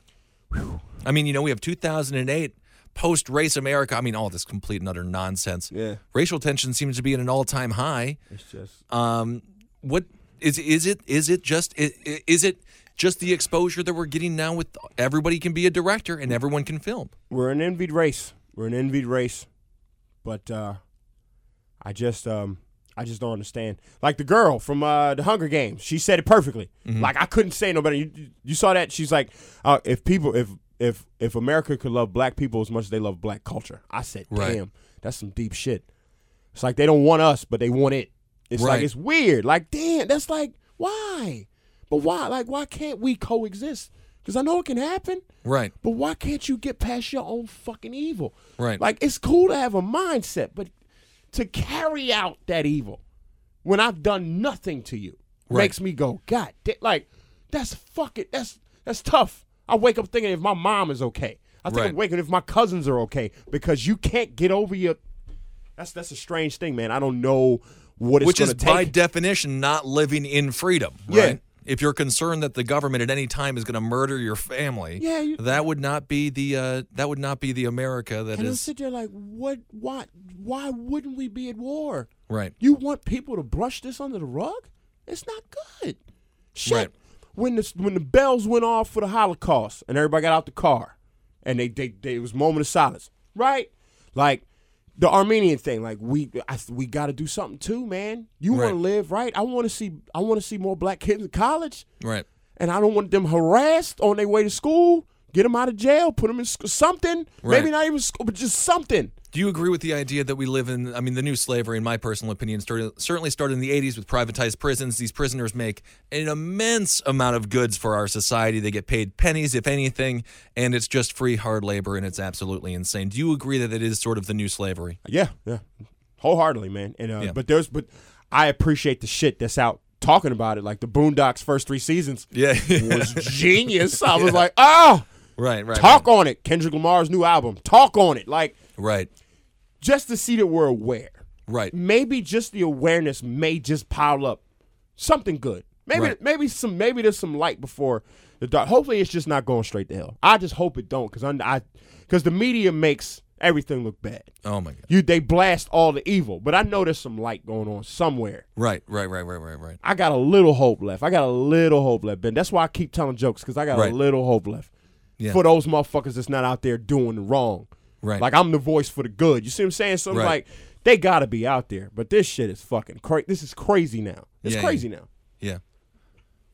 I mean, you know, we have 2008 post race America. I mean, all this complete and utter nonsense. Yeah. Racial tension seems to be at an all time high. It's just Um, what is is it? Is it just is it just the exposure that we're getting now with everybody can be a director and everyone can film? we're an envied race. We're an envied race. But uh I just um I just don't understand. Like the girl from uh the Hunger Games, she said it perfectly. Like I couldn't say no better. You, you saw that? She's like, uh, if people if if if America could love black people as much as they love black culture. I said, Right. damn, that's some deep shit. It's like they don't want us, but they want it. It's Right. like it's weird. Like, damn, that's like why? But why? Like, why can't we coexist? Because I know it can happen. Right. But why can't you get past your own fucking evil? Right. Like it's cool to have a mindset, but to carry out that evil when I've done nothing to you Right. makes me go, God, like that's fucking that's that's tough. I wake up thinking if my mom is okay. I think Right. I'm waking if my cousins are okay because you can't get over your. That's that's a strange thing, man. I don't know what it's Which is by definition not living in freedom. Yeah. Right? If you're concerned that the government at any time is going to murder your family, Yeah, you- that would not be the uh, that would not be the America that and I is sit there like, what? Why? Why wouldn't we be at war? right. You want people to brush this under the rug? It's not good. Shit. Right. When the when the bells went off for the Holocaust and everybody got out the car, and they they, they it was a moment of silence, right? Like the Armenian thing, like we I, we got to do something too, man. You want to live right? I want to see I want to see more black kids in college, Right. and I don't want them harassed on their way to school. Get them out of jail, put them in something. Maybe not even school, but just something. Do you agree with the idea that we live in? I mean, the new slavery, in my personal opinion, started, certainly started in the 80s with privatized prisons. These prisoners make an immense amount of goods for our society. They get paid pennies, if anything, and it's just free hard labor, and it's absolutely insane. Do you agree that it is sort of the new slavery? Yeah, yeah, wholeheartedly, man. And uh, Yeah. but there's but I appreciate the shit that's out talking about it. Like the Boondocks first three seasons Yeah. was genius. I was like, oh, right, right. talk on it. Kendrick Lamar's new album, talk on it. Like Right, just to see that we're aware. right. Maybe just the awareness may just pile up something good. Maybe Right. maybe some maybe there's some light before the dark. Hopefully, it's just not going straight to hell. I just hope it don't, because I because the media makes everything look bad. Oh, my God. You they blast all the evil, but I know there's some light going on somewhere. Right, right, right, right, right, right. I got a little hope left. I got a little hope left, Ben. That's why I keep telling jokes because I got Right. a little hope left Yeah. for those motherfuckers that's not out there doing wrong. Right. Like I'm the voice for the good. You see what I'm saying? So I'm Right. like, they gotta be out there. But this shit is fucking crazy. This is crazy now. It's Yeah, crazy now. Yeah.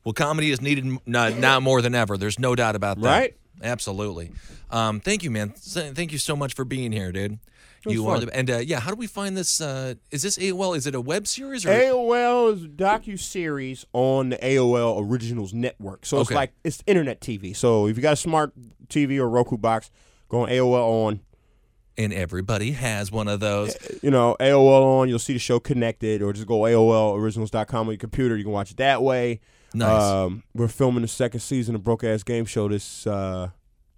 Well, comedy is needed now, more than ever. There's no doubt about that. Right? Absolutely. Um, thank you, man. Thank you so much for being here, dude. You are the and uh, yeah. How do we find this? Uh, is this AOL? Is it a web series or? AOL is a docu series on the AOL Originals Network. So it's Okay. like it's internet TV. So if you got a smart TV or Roku box, go on AOL on. And everybody has one of those. You know, AOL on, you'll see the show connected, or just go AOLoriginals.com on your computer. You can watch it that way. Nice. Um, we're filming the second season of Broke Ass Game Show this uh,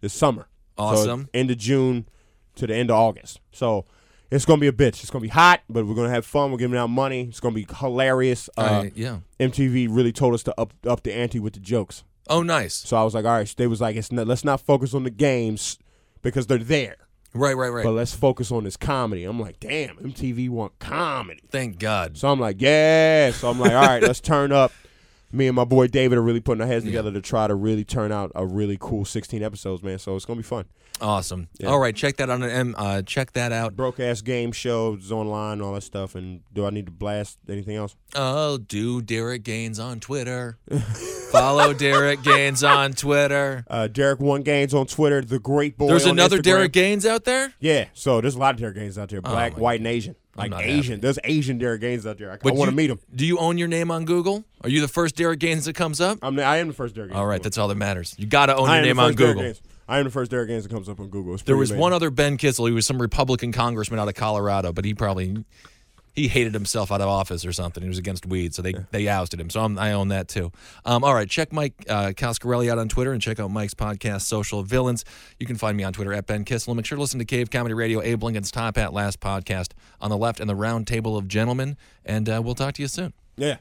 this summer. So Awesome. end of June to the end of August. So it's gonna be a bitch. It's gonna be hot, but we're gonna have fun. We're giving out money. It's gonna be hilarious. Uh, I- yeah. MTV really told us to up up the ante with the jokes. Oh, nice. So I was like, all right. They was like, it's not, let's not focus on the games because they're there, Right, right, right. but let's focus on this comedy. I'm like, damn, MTV want comedy. Thank God. So I'm like, yeah. So I'm like, all right, let's turn up. Me and my boy David are really putting our heads together to try to really turn out a really cool 16 episodes, man. So it's gonna be fun. Awesome. Yeah. All right, check that on an uh, check that out. Broke ass game shows online, all that stuff. And do I need to blast anything else? Oh, do Derek Gaines on Twitter. Follow Derek Gaines on Twitter. Uh, Derek One Gaines on Twitter. The Great Boy. There's another Instagram. Derek Gaines out there. Yeah. So there's a lot of Derek Gaines out there. Black, Oh white, and Asian. Like Asian. happy. There's Asian Derek Gaines out there. I, I want to meet him. Do you own your name on Google? Are you the first Derek Gaines that comes up? I'm the, I am the first Derek Gaines. All right, that's all that matters. You got to own I your name on Google. I am the first Derek Gaines that comes up on Google. It's There was amazing. one other Ben Kissel. He was some Republican congressman out of Colorado, but he probably he hated himself out of office or something. He was against weed, so they they ousted him. So I'm, I own that too. Um, all right, check Mike uh, Coscarelli out on Twitter and check out Mike's podcast, Social Villains. You can find me on Twitter at Ben Kissel. Make sure to listen to Cave Comedy Radio, Abe Lincoln's Top Hat Last podcast on the left and the Round Table of Gentlemen. And uh, we'll talk to you soon. Yeah.